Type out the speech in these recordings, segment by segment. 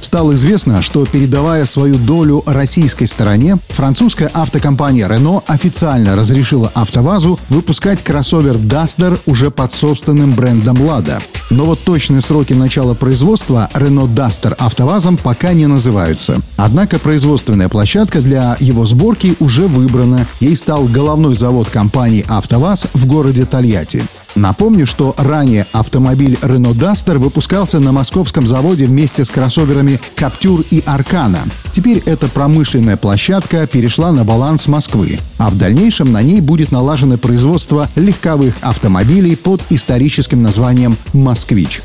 Стало известно, что передавая свою долю российской стороне, французская автокомпания Renault официально разрешила АвтоВАЗу выпускать кроссовер Duster уже под собственным брендом Lada. Но вот точные сроки начала производства Renault Duster АвтоВАЗом пока не называются. Однако производственная площадка для его сборки уже выбрана. Ей стал головной завод компании АвтоВАЗ в городе Тольятти. Напомню, что ранее автомобиль Renault Duster выпускался на московском заводе вместе с кроссоверами Captur и Arcana. Теперь эта промышленная площадка перешла на баланс Москвы, а в дальнейшем на ней будет налажено производство легковых автомобилей под историческим названием «Москвич».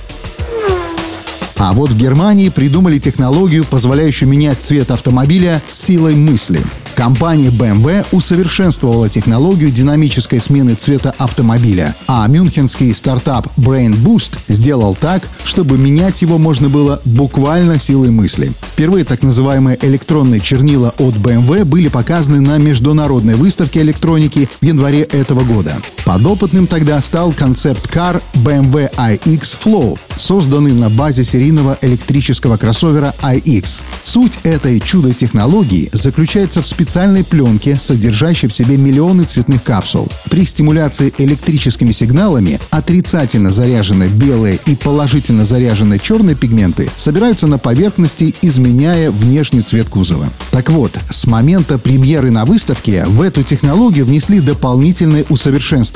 А вот в Германии придумали технологию, позволяющую менять цвет автомобиля силой мысли – Компания BMW усовершенствовала технологию динамической смены цвета автомобиля, а мюнхенский стартап Brain Boost сделал так, чтобы менять его можно было буквально силой мысли. Впервые так называемые электронные чернила от BMW были показаны на международной выставке электроники в январе этого года. Подопытным тогда стал концепт-кар BMW iX Flow, созданный на базе серийного электрического кроссовера iX. Суть этой чудо-технологии заключается в специальной пленке, содержащей в себе миллионы цветных капсул. При стимуляции электрическими сигналами отрицательно заряженные белые и положительно заряженные черные пигменты собираются на поверхности, изменяя внешний цвет кузова. Так вот, с момента премьеры на выставке в эту технологию внесли дополнительные усовершенствования.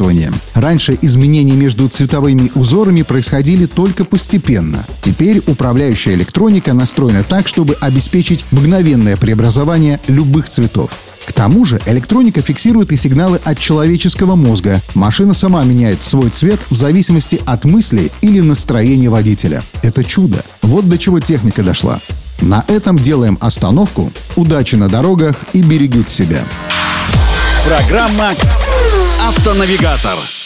Раньше изменения между цветовыми узорами происходили только постепенно. Теперь управляющая электроника настроена так, чтобы обеспечить мгновенное преобразование любых цветов. К тому же электроника фиксирует и сигналы от человеческого мозга. Машина сама меняет свой цвет в зависимости от мыслей или настроения водителя. Это чудо. Вот до чего техника дошла. На этом делаем остановку. Удачи на дорогах и берегите себя. Программа «Автонавигатор».